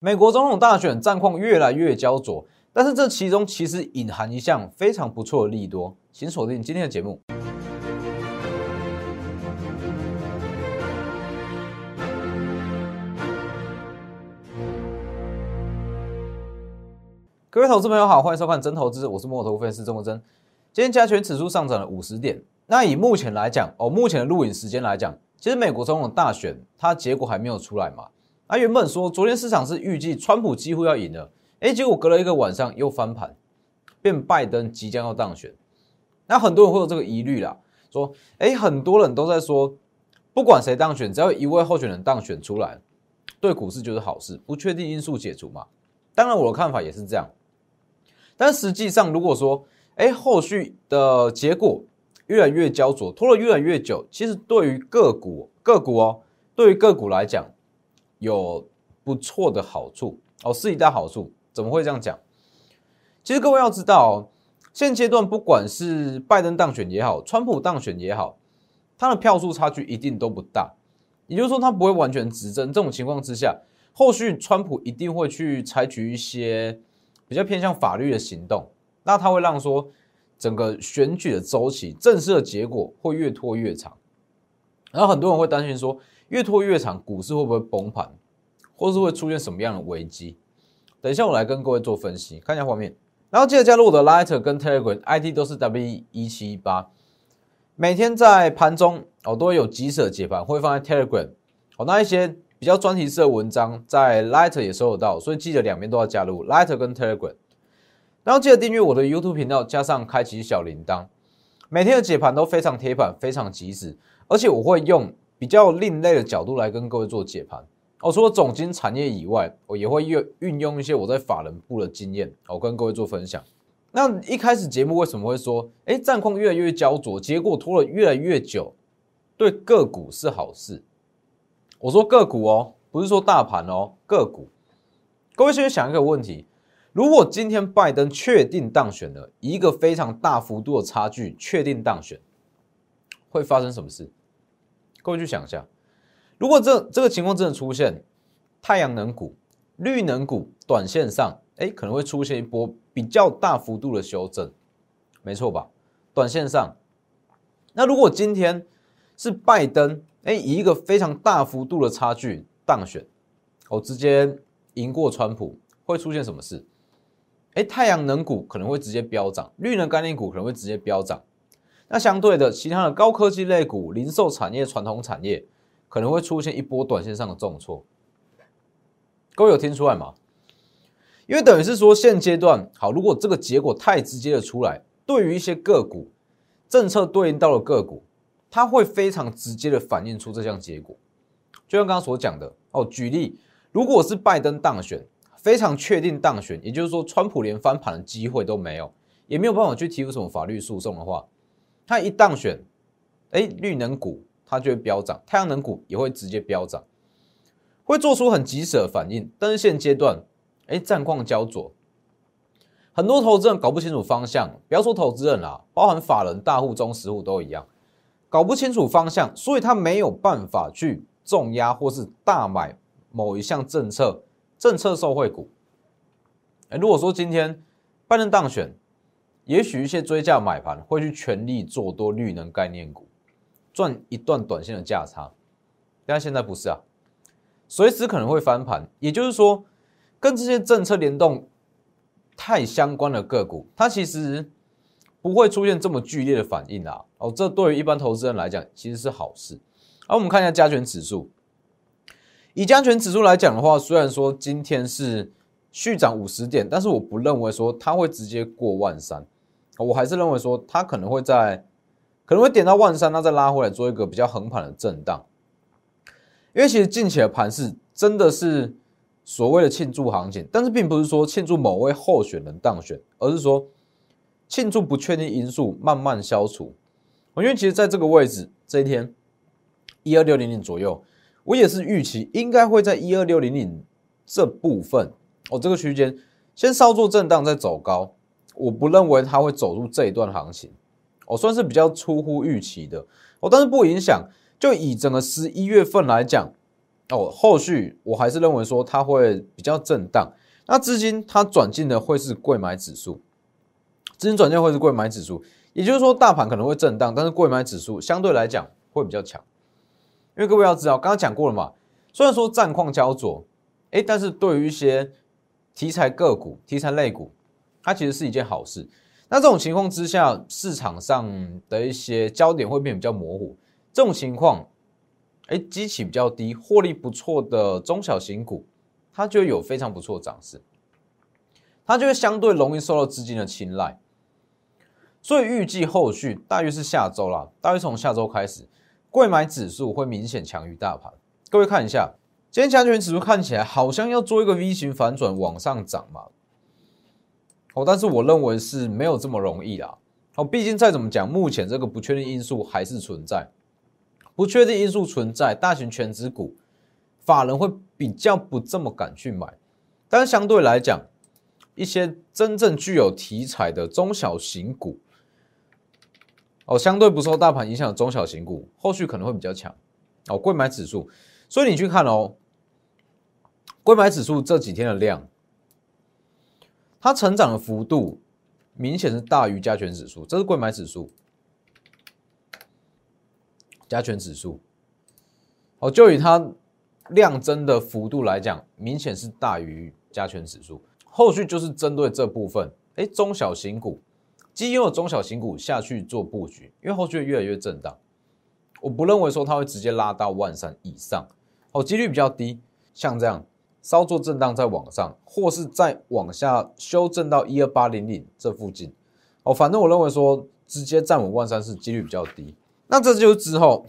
美国总统大选战况越来越焦灼，但是这其中其实隐含一项非常不错的利多，请锁定今天的节目。各位投资朋友好，欢迎收看真投资，我是摩头分析师郑国珍。今天加权指数上涨了五十点。那以目前来讲，哦，目前的录影时间来讲，其实美国总统大选它结果还没有出来嘛。那原本说昨天市场是预计川普几乎要赢了，哎，结果隔了一个晚上又翻盘，变拜登即将要当选。那很多人会有这个疑虑啦，说，哎，很多人都在说，不管谁当选，只要一位候选人当选出来，对股市就是好事，不确定因素解除嘛。当然，我的看法也是这样。但实际上，如果说，哎，后续的结果越来越焦灼，拖了越来越久，其实对于个股个股哦，对于个股来讲，有不错的好处哦，是一大好处。怎么会这样讲？其实各位要知道，现阶段不管是拜登当选也好，川普当选也好，他的票数差距一定都不大，也就是说，他不会完全执政。这种情况之下，后续川普一定会去采取一些。比较偏向法律的行动，那它会让说整个选举的周期正式的结果会越拖越长，然后很多人会担心说越拖越长，股市会不会崩盘，或是会出现什么样的危机？等一下我来跟各位做分析，看一下画面，然后记得加入我的 Lighter 跟 Telegram ID 都是 W 一七一八，每天在盘中哦都会有即时的解盘，会放在 Telegram 哦那一些。比较专题式的文章在 Lighter 也收得到，所以记得两边都要加入 Lighter 跟 Telegram，然后记得订阅我的 YouTube 频道，加上开启小铃铛，每天的解盘都非常贴盘，非常及时，而且我会用比较另类的角度来跟各位做解盘。哦，除了总金产业以外，我也会运运用一些我在法人部的经验，我跟各位做分享。那一开始节目为什么会说，哎，战况越来越焦灼，结果拖了越来越久，对个股是好事？我说个股哦，不是说大盘哦，个股。各位先想一个问题：如果今天拜登确定当选了，一个非常大幅度的差距确定当选，会发生什么事？各位去想一下，如果这这个情况真的出现，太阳能股、绿能股短线上，哎，可能会出现一波比较大幅度的修正，没错吧？短线上，那如果今天是拜登。哎，以一个非常大幅度的差距当选，哦，直接赢过川普，会出现什么事？哎，太阳能股可能会直接飙涨，绿能概念股可能会直接飙涨。那相对的，其他的高科技类股、零售产业、传统产业可能会出现一波短线上的重挫。各位有听出来吗？因为等于是说，现阶段好，如果这个结果太直接的出来，对于一些个股政策对应到了个股。它会非常直接的反映出这项结果，就像刚刚所讲的哦。举例，如果是拜登当选，非常确定当选，也就是说，川普连翻盘的机会都没有，也没有办法去提出什么法律诉讼的话，他一当选，哎，绿能股它就会飙涨，太阳能股也会直接飙涨，会做出很及时的反应。但是现阶段，哎，战况焦灼，很多投资人搞不清楚方向，不要说投资人啦，包含法人、大户、中实户都一样。搞不清楚方向，所以他没有办法去重压或是大买某一项政策政策受惠股。哎，如果说今天拜登当选，也许一些追价买盘会去全力做多绿能概念股，赚一段短线的价差。但现在不是啊，随时可能会翻盘。也就是说，跟这些政策联动太相关的个股，它其实。不会出现这么剧烈的反应啊！哦，这对于一般投资人来讲其实是好事。而我们看一下加权指数，以加权指数来讲的话，虽然说今天是续涨五十点，但是我不认为说它会直接过万三，我还是认为说它可能会在可能会点到万三，那再拉回来做一个比较横盘的震荡。因为其实近期的盘是真的是所谓的庆祝行情，但是并不是说庆祝某位候选人当选，而是说。庆祝不确定因素慢慢消除，因为其实在这个位置这一天一二六零零左右，我也是预期应该会在一二六零零这部分哦这个区间先稍作震荡再走高，我不认为它会走入这一段行情，哦算是比较出乎预期的哦，但是不影响，就以整个十一月份来讲，哦，后续我还是认为说它会比较震荡。那资金它转进的会是贵买指数，资金转进会是贵买指数，也就是说大盘可能会震荡，但是贵买指数相对来讲会比较强。因为各位要知道，刚刚讲过了嘛，虽然说战况焦灼，哎，但是对于一些题材个股、题材类股，它其实是一件好事。那这种情况之下，市场上的一些焦点会变比较模糊。这种情况，哎，基期比较低、获利不错的中小型股。它就有非常不错的涨势，它就会相对容易受到资金的青睐，所以预计后续大约是下周啦，大约从下周开始，贵买指数会明显强于大盘。各位看一下，今天加权指数看起来好像要做一个 V 型反转往上涨嘛，哦，但是我认为是没有这么容易啦。哦，毕竟再怎么讲，目前这个不确定因素还是存在，不确定因素存在，大型全指股。法人会比较不这么敢去买，但是相对来讲，一些真正具有题材的中小型股，哦，相对不受大盘影响的中小型股，后续可能会比较强。哦，贵买指数，所以你去看哦，贵买指数这几天的量，它成长的幅度明显是大于加权指数，这是贵买指数，加权指数，哦，就以它。量增的幅度来讲，明显是大于加权指数。后续就是针对这部分，哎，中小型股，基优的中小型股下去做布局，因为后续越来越震荡，我不认为说它会直接拉到万三以上，哦，几率比较低。像这样稍作震荡再往上，或是再往下修正到一二八零零这附近，哦，反正我认为说直接站稳万三是几率比较低。那这就是之后。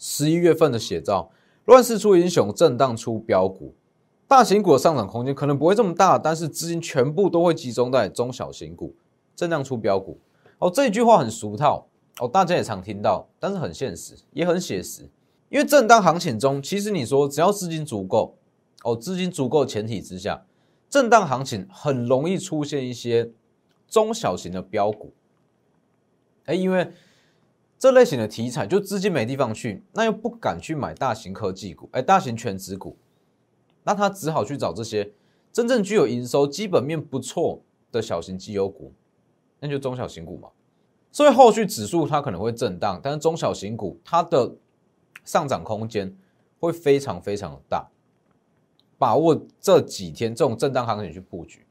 十一月份的写照，乱世出英雄，震荡出标股。大型股的上涨空间可能不会这么大，但是资金全部都会集中在中小型股，震荡出标股。哦，这一句话很俗套哦，大家也常听到，但是很现实，也很写实。因为震荡行情中，其实你说只要资金足够，哦，资金足够前提之下，震荡行情很容易出现一些中小型的标股。哎，因为。这类型的题材就资金没地方去，那又不敢去买大型科技股，哎，大型全值股，那他只好去找这些真正具有营收、基本面不错的小型绩优股，那就中小型股嘛。所以后续指数它可能会震荡，但是中小型股它的上涨空间会非常非常的大，把握这几天这种震荡行情去布局，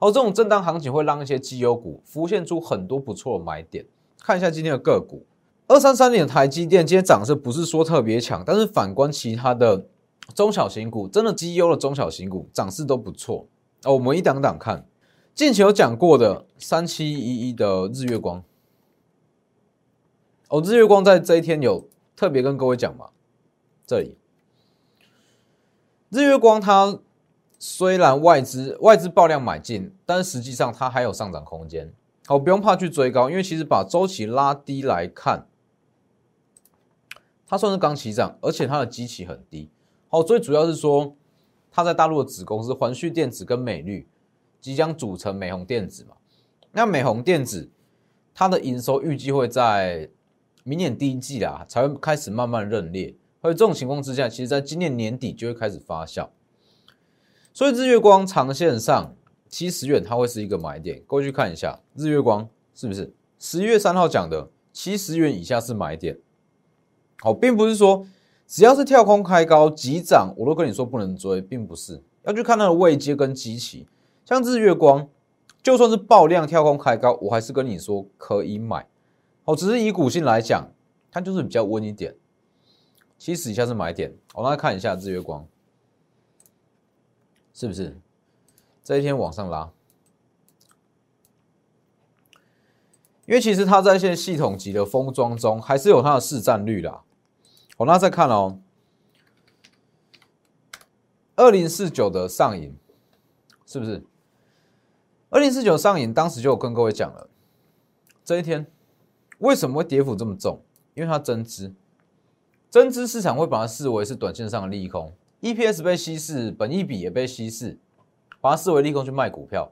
而这种震荡行情会让一些绩优股浮现出很多不错的买点。看一下今天的个股。二三三年的台积电今天涨势不是说特别强，但是反观其他的中小型股，真的绩优的中小型股涨势都不错哦。我们一档档看，近期有讲过的三七一一的日月光，哦，日月光在这一天有特别跟各位讲嘛？这里日月光它虽然外资外资爆量买进，但是实际上它还有上涨空间，好，不用怕去追高，因为其实把周期拉低来看。它算是刚起涨，而且它的基期很低。好，最主要是说，它在大陆的子公司环旭电子跟美绿即将组成美宏电子嘛。那美宏电子它的营收预计会在明年第一季啦，才会开始慢慢认列。而这种情况之下，其实在今年年底就会开始发酵。所以日月光长线上七十元它会是一个买点，过去看一下日月光是不是十一月三号讲的七十元以下是买点。好，并不是说只要是跳空开高急涨，我都跟你说不能追，并不是要去看它的位阶跟基期。像日月光，就算是爆量跳空开高，我还是跟你说可以买。哦，只是以股性来讲，它就是比较温一点。七十以下是买点。我们来看一下日月光，是不是这一天往上拉？因为其实它在一些系统级的封装中，还是有它的市占率啦。我，那再看哦，二零四九的上影是不是？二零四九上影当时就有跟各位讲了，这一天为什么会跌幅这么重？因为它增资，增资市场会把它视为是短线上的利空，EPS 被稀释，本益比也被稀释，把它视为利空去卖股票。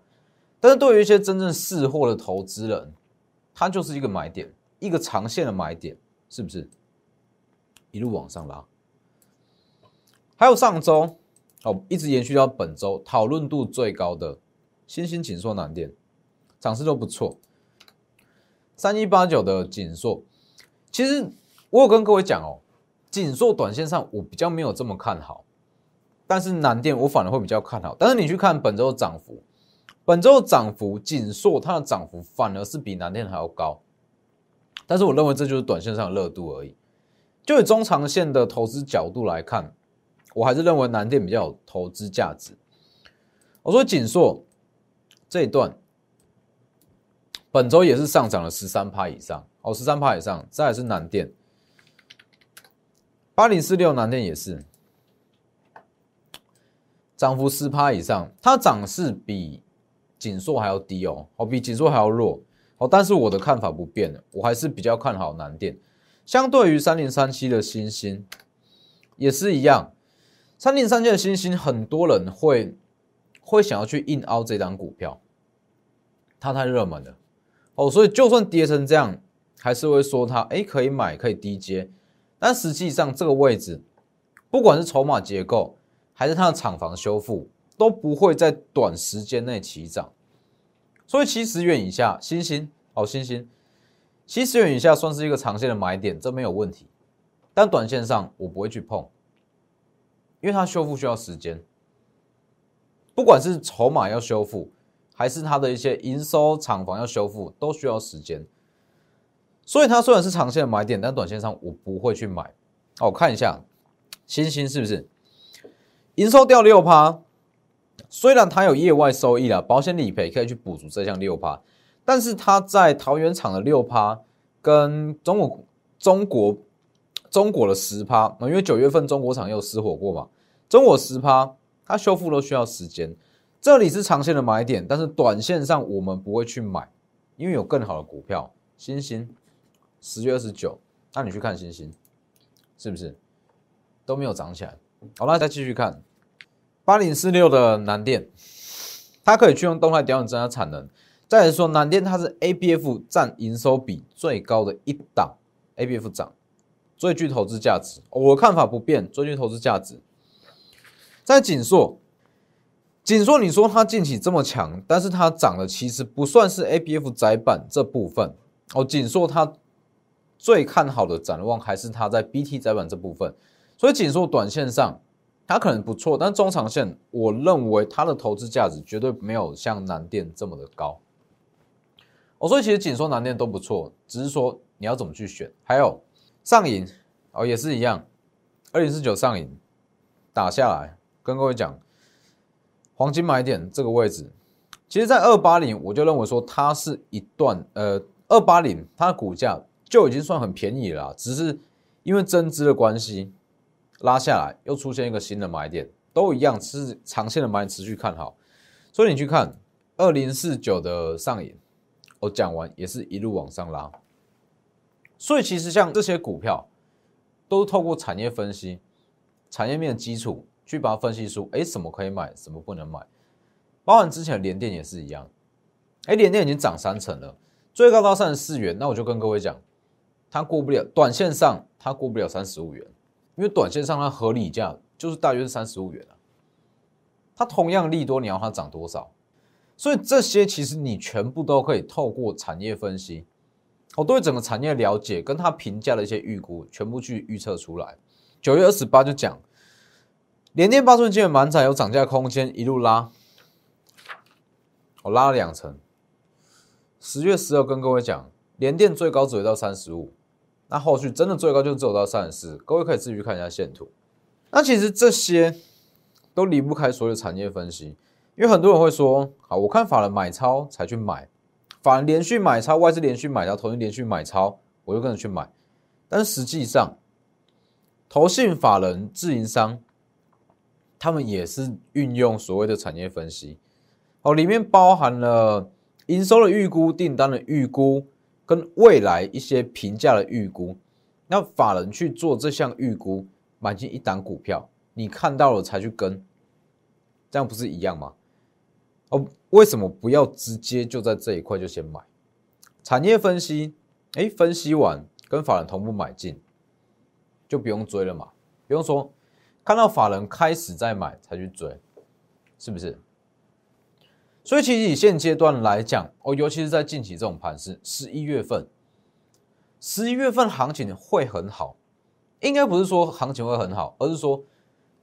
但是对于一些真正试货的投资人，它就是一个买点，一个长线的买点，是不是？一路往上拉，还有上周哦，一直延续到本周，讨论度最高的新兴紧缩难电，涨势都不错。三一八九的紧缩，其实我有跟各位讲哦，紧缩短线上我比较没有这么看好，但是南电我反而会比较看好。但是你去看本周的涨幅，本周的涨幅紧缩它的涨幅反而是比南电还要高，但是我认为这就是短线上的热度而已。就以中长线的投资角度来看。我还是认为南电比较有投资价值。我说锦硕这一段本周也是上涨了十三趴以上，哦，十三趴以上。再来是南电八零四六，南电也是涨幅十趴以上，它涨势比锦硕还要低哦，哦，比锦硕还要弱哦。但是我的看法不变，我还是比较看好南电。相对于三零三七的新星也是一样。三零三七的星星，很多人会会想要去硬凹这张股票，它太热门了哦，所以就算跌成这样，还是会说它哎可以买可以低接，但实际上这个位置，不管是筹码结构还是它的厂房修复，都不会在短时间内起涨，所以七十元以下，星星哦星星，七十元以下算是一个长线的买点，这没有问题，但短线上我不会去碰。因为它修复需要时间，不管是筹码要修复，还是它的一些营收厂房要修复，都需要时间。所以它虽然是长线的买点，但短线上我不会去买。哦，我看一下星星是不是营收掉六趴？虽然它有业外收益了，保险理赔可以去补足这项六趴，但是它在桃园厂的六趴跟中国中国。中国的十趴，因为九月份中国厂又失火过嘛，中国十趴，它修复都需要时间。这里是长线的买点，但是短线上我们不会去买，因为有更好的股票。星星十月二十九，那你去看星星，是不是都没有涨起来？好，那再继续看八零四六的南电，它可以去用动态调整增加产能。再来说南电，它是 A B F 占营收比最高的一档，A B F 涨。最具投资价值，我看法不变，最具投资价值。在锦硕，锦硕，你说它近期这么强，但是它涨的其实不算是 A B F 窄板这部分哦。锦硕它最看好的展望还是它在 B T 窄板这部分，所以锦硕短线上它可能不错，但中长线我认为它的投资价值绝对没有像南电这么的高。哦，所以其实锦硕、南电都不错，只是说你要怎么去选，还有。上影哦，也是一样，二零四九上影打下来，跟各位讲，黄金买点这个位置，其实，在二八零，我就认为说它是一段，呃，二八零它的股价就已经算很便宜了，只是因为增资的关系拉下来，又出现一个新的买点，都一样是长线的买点，持续看好，所以你去看二零四九的上影，我讲完也是一路往上拉。所以其实像这些股票，都透过产业分析、产业面的基础去把它分析出，哎，什么可以买，什么不能买。包含之前的联电也是一样，哎，联电已经涨三成了，最高到三十四元，那我就跟各位讲，它过不了，短线上它过不了三十五元，因为短线上它合理价就是大约是三十五元啊。它同样利多，你要它涨多少？所以这些其实你全部都可以透过产业分析。我对整个产业了解，跟他评价的一些预估，全部去预测出来。九月二十八就讲，联电八寸晶圆满载有涨价空间，一路拉，我拉了两成。十月十二跟各位讲，联电最高只会到三十五，那后续真的最高就只有到三十四，各位可以自己去看一下线图。那其实这些都离不开所有产业分析，因为很多人会说，好，我看法人买超才去买。法人连续买超，外资连续买超，投信连续买超，我就跟着去买。但实际上，投信法人自营商，他们也是运用所谓的产业分析，哦，里面包含了营收的预估、订单的预估，跟未来一些评价的预估。那法人去做这项预估，买进一档股票，你看到了才去跟，这样不是一样吗？哦，为什么不要直接就在这一块就先买？产业分析，哎，分析完跟法人同步买进，就不用追了嘛。不用说，看到法人开始在买才去追，是不是？所以其实以现阶段来讲，哦，尤其是在近期这种盘势，十一月份，十一月份行情会很好，应该不是说行情会很好，而是说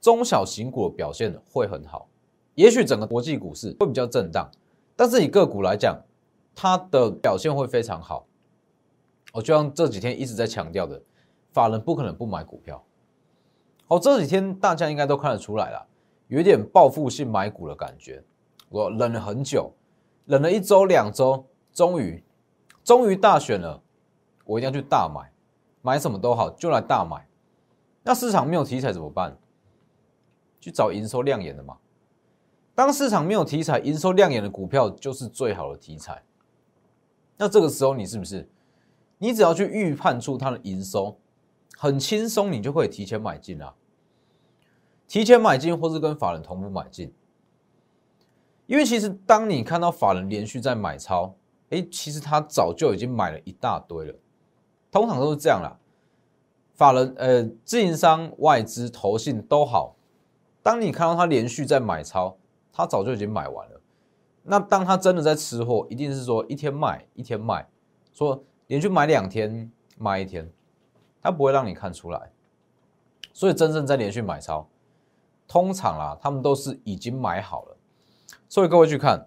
中小型股的表现会很好。也许整个国际股市会比较震荡，但是以个股来讲，它的表现会非常好。我就像这几天一直在强调的，法人不可能不买股票。哦，这几天大家应该都看得出来了，有一点报复性买股的感觉。我忍了很久，忍了一周两周，终于，终于大选了，我一定要去大买，买什么都好，就来大买。那市场没有题材怎么办？去找营收亮眼的嘛。当市场没有题材，营收亮眼的股票就是最好的题材。那这个时候你是不是？你只要去预判出它的营收，很轻松，你就可以提前买进啊。提前买进，或是跟法人同步买进。因为其实当你看到法人连续在买超，哎，其实他早就已经买了一大堆了，通常都是这样啦。法人呃，自营商、外资、投信都好，当你看到他连续在买超，他早就已经买完了。那当他真的在吃货，一定是说一天卖一天卖，说连续买两天卖一天，他不会让你看出来。所以真正在连续买超，通常啊，他们都是已经买好了。所以各位去看，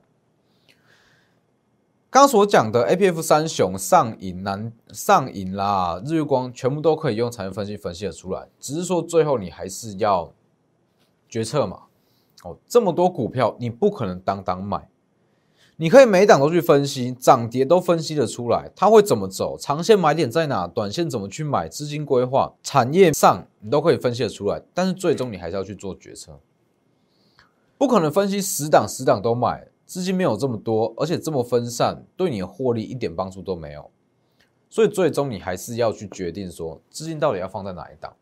刚所讲的 A P F 三雄上影、南上影啦、日月光，全部都可以用产业分析分析的出来。只是说最后你还是要决策嘛。哦，这么多股票，你不可能当当买。你可以每档都去分析，涨跌都分析的出来，它会怎么走，长线买点在哪，短线怎么去买，资金规划、产业上你都可以分析的出来。但是最终你还是要去做决策。不可能分析十档十档都买，资金没有这么多，而且这么分散，对你的获利一点帮助都没有。所以最终你还是要去决定说，资金到底要放在哪一档。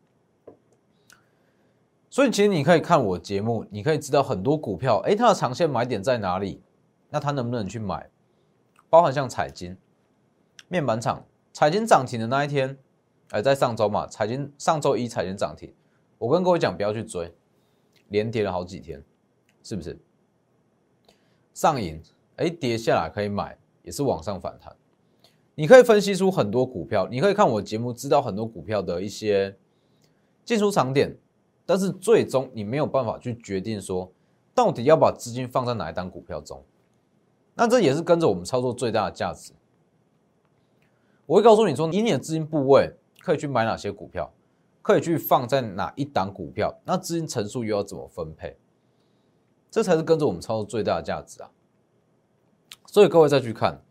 所以其实你可以看我节目，你可以知道很多股票，哎，它的长线买点在哪里？那它能不能去买？包含像彩金、面板厂，彩金涨停的那一天，哎，在上周嘛，彩金上周一彩金涨停，我跟各位讲不要去追，连跌了好几天。是不是上影？哎，跌下来可以买，也是往上反弹。你可以分析出很多股票，你可以看我节目，知道很多股票的一些进出场点，但是最终你没有办法去决定说，到底要把资金放在哪一单股票中。那这也是跟着我们操作最大的价值。我会告诉你说，以你的资金部位可以去买哪些股票，可以去放在哪一档股票，那资金层数又要怎么分配？这才是跟着我们操作最大的价值啊！所以各位再去看，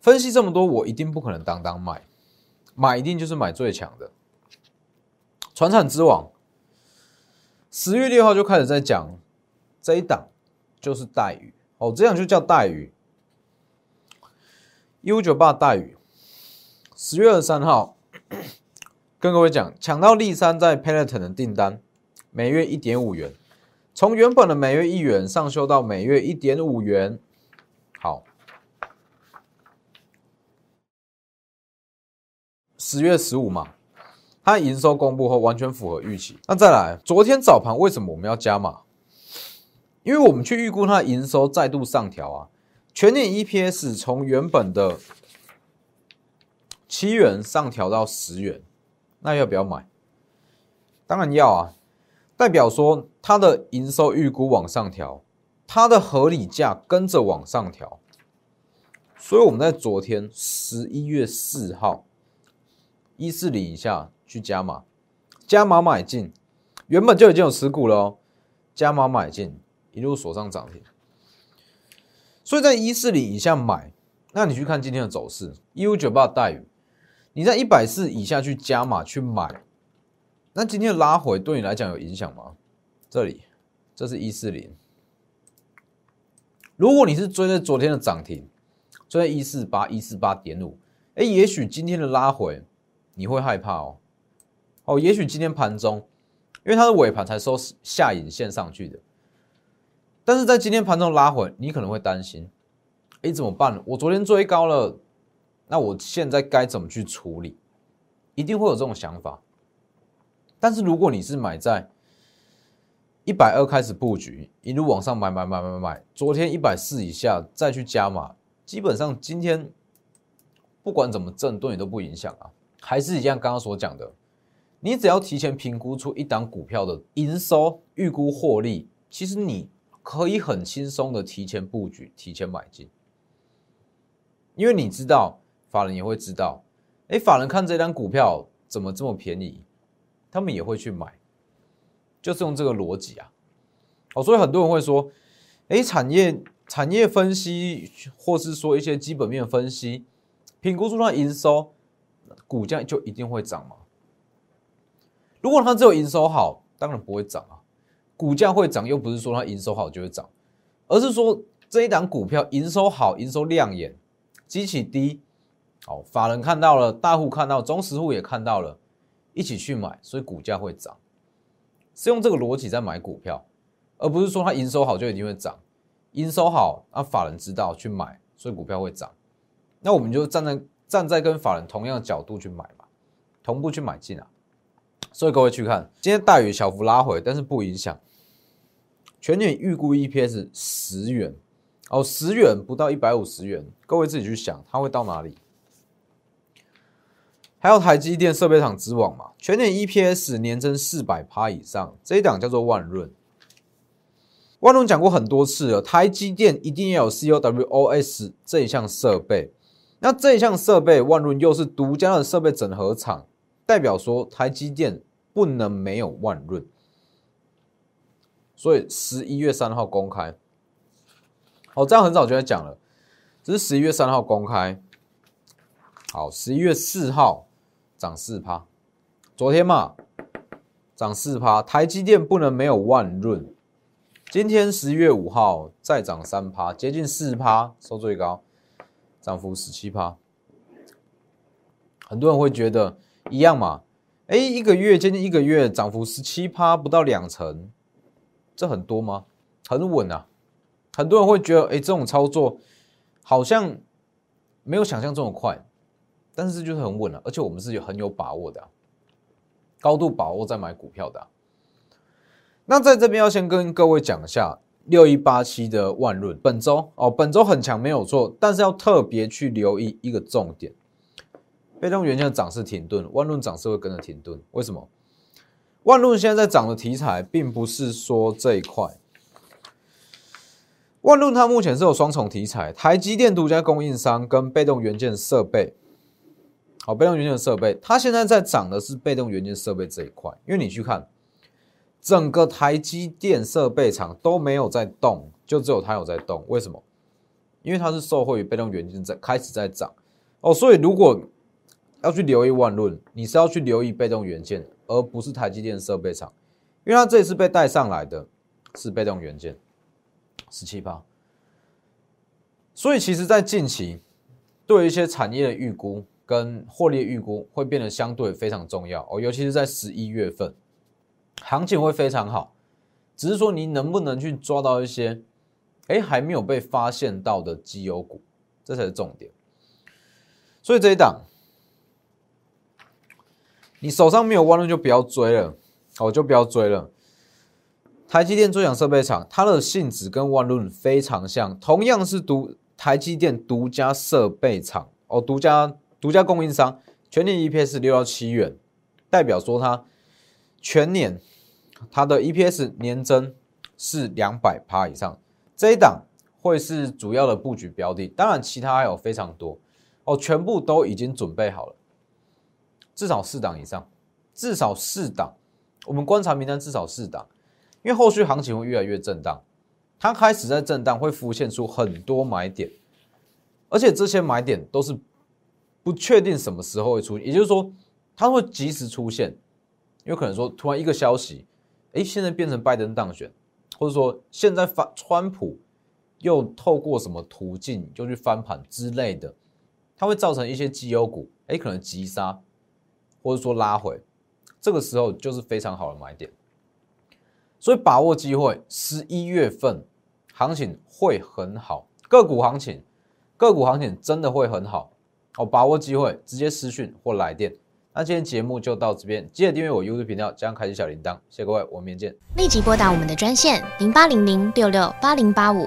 分析这么多，我一定不可能当当买，买一定就是买最强的。传产之王，十月六号就开始在讲这一档，就是待遇哦，这样就叫待遇。一五九八待遇，十月二十三号跟各位讲，抢到立三在 Peloton 的订单，每月一点五元。从原本的每月一元上修到每月一点五元，好。十月十五嘛，它营收公布后完全符合预期。那再来，昨天早盘为什么我们要加码？因为我们去预估它的营收再度上调啊，全年 EPS 从原本的七元上调到十元，那要不要买？当然要啊。代表说，它的营收预估往上调，它的合理价跟着往上调，所以我们在昨天十一月四号一四零以下去加码，加码买进，原本就已经有持股了哦，加码买进，一路锁上涨停，所以在一四零以下买，那你去看今天的走势，一五九八待遇，你在一百四以下去加码去买。那今天的拉回对你来讲有影响吗？这里，这是一四零。如果你是追在昨天的涨停，追在一四八一四八点五，哎，也许今天的拉回你会害怕哦。哦，也许今天盘中，因为它的尾盘才收下影线上去的，但是在今天盘中拉回，你可能会担心，哎，怎么办？我昨天追高了，那我现在该怎么去处理？一定会有这种想法。但是如果你是买在一百二开始布局，一路往上买买买买买，昨天一百四以下再去加码，基本上今天不管怎么震对你都不影响啊，还是一样刚刚所讲的，你只要提前评估出一档股票的营收预估获利，其实你可以很轻松的提前布局，提前买进，因为你知道法人也会知道，哎，法人看这张股票怎么这么便宜。他们也会去买，就是用这个逻辑啊。哦，所以很多人会说，哎，产业产业分析，或是说一些基本面分析，评估出它营收，股价就一定会涨吗？如果它只有营收好，当然不会涨啊。股价会涨，又不是说它营收好就会涨，而是说这一档股票营收好，营收亮眼，机器低，好，法人看到了，大户看到，中实户也看到了。一起去买，所以股价会涨，是用这个逻辑在买股票，而不是说它营收好就一定会涨。营收好，那法人知道去买，所以股票会涨。那我们就站在站在跟法人同样的角度去买嘛，同步去买进啊。所以各位去看，今天大雨小幅拉回，但是不影响。全年预估 EPS 十元哦，十元不到一百五十元，各位自己去想，它会到哪里？还有台积电设备厂之王嘛，全年 EPS 年增四百趴以上，这一档叫做万润。万润讲过很多次了，台积电一定要有 COWOS 这一项设备。那这一项设备，万润又是独家的设备整合厂，代表说台积电不能没有万润。所以十一月三号公开，哦，这样很早就在讲了，只是十一月三号公开。好，十一月四号。涨四趴，昨天嘛涨四趴，台积电不能没有万润。今天十一月五号再涨三趴，接近四趴，收最高，涨幅十七趴。很多人会觉得一样嘛？哎，一个月接近一个月涨幅十七趴，不到两成，这很多吗？很稳啊。很多人会觉得，哎，这种操作好像没有想象中的快。但是就是很稳了，而且我们是有很有把握的，高度把握在买股票的。那在这边要先跟各位讲一下六一八七的万润，本周哦，本周很强没有错，但是要特别去留意一个重点，被动元件的涨势停顿，万润涨势会跟着停顿。为什么？万润现在在涨的题材，并不是说这一块，万润它目前是有双重题材，台积电独家供应商跟被动元件设备。好，被动元件设备，它现在在涨的是被动元件设备这一块，因为你去看整个台积电设备厂都没有在动，就只有它有在动。为什么？因为它是受惠于被动元件在开始在涨哦，所以如果要去留意万润，你是要去留意被动元件，而不是台积电设备厂，因为它这次被带上来的是被动元件十七八，所以其实，在近期对一些产业的预估。跟获利预估会变得相对非常重要哦，尤其是在十一月份，行情会非常好，只是说你能不能去抓到一些，哎还没有被发现到的绩优股，这才是重点。所以这一档，你手上没有万润就不要追了，哦就不要追了。台积电最强设备厂，它的性质跟万润非常像，同样是独台积电独家设备厂哦，独家。独家供应商全年 EPS 六到七元，代表说它全年它的 EPS 年增是两百趴以上，这一档会是主要的布局标的。当然，其他还有非常多哦，全部都已经准备好了，至少四档以上，至少四档。我们观察名单至少四档，因为后续行情会越来越震荡，它开始在震荡，会浮现出很多买点，而且这些买点都是。不确定什么时候会出现，也就是说，它会及时出现，有可能说突然一个消息，哎，现在变成拜登当选，或者说现在翻川普又透过什么途径就去翻盘之类的，它会造成一些绩优股，哎，可能急杀，或者说拉回，这个时候就是非常好的买点，所以把握机会，十一月份行情会很好，个股行情，个股行情真的会很好。哦，把握机会，直接私讯或来电。那今天节目就到这边，记得订阅我 YouTube 频道，加上开启小铃铛。谢谢各位，我们明天见。立即拨打我们的专线零八零零六六八零八五